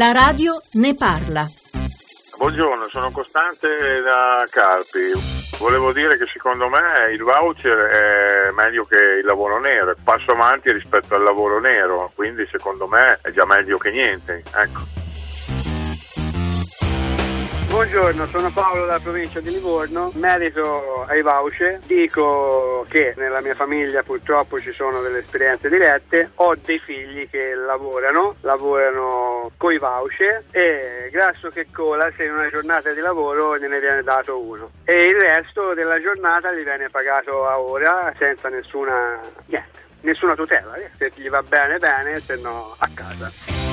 La radio ne parla. Buongiorno, sono Costante da Carpi. Volevo dire che secondo me il voucher è meglio che il lavoro nero, passo avanti rispetto al lavoro nero, quindi secondo me è già meglio che niente. Ecco. Buongiorno, sono Paolo dalla provincia di Livorno, merito ai voucher, dico che nella mia famiglia purtroppo ci sono delle esperienze dirette, ho dei figli che lavorano, lavorano coi voucher e grasso che cola se in una giornata di lavoro gliene viene dato uno e il resto della giornata gli viene pagato a ora senza nessuna, niente, nessuna tutela, eh. se gli va bene bene, se no a casa.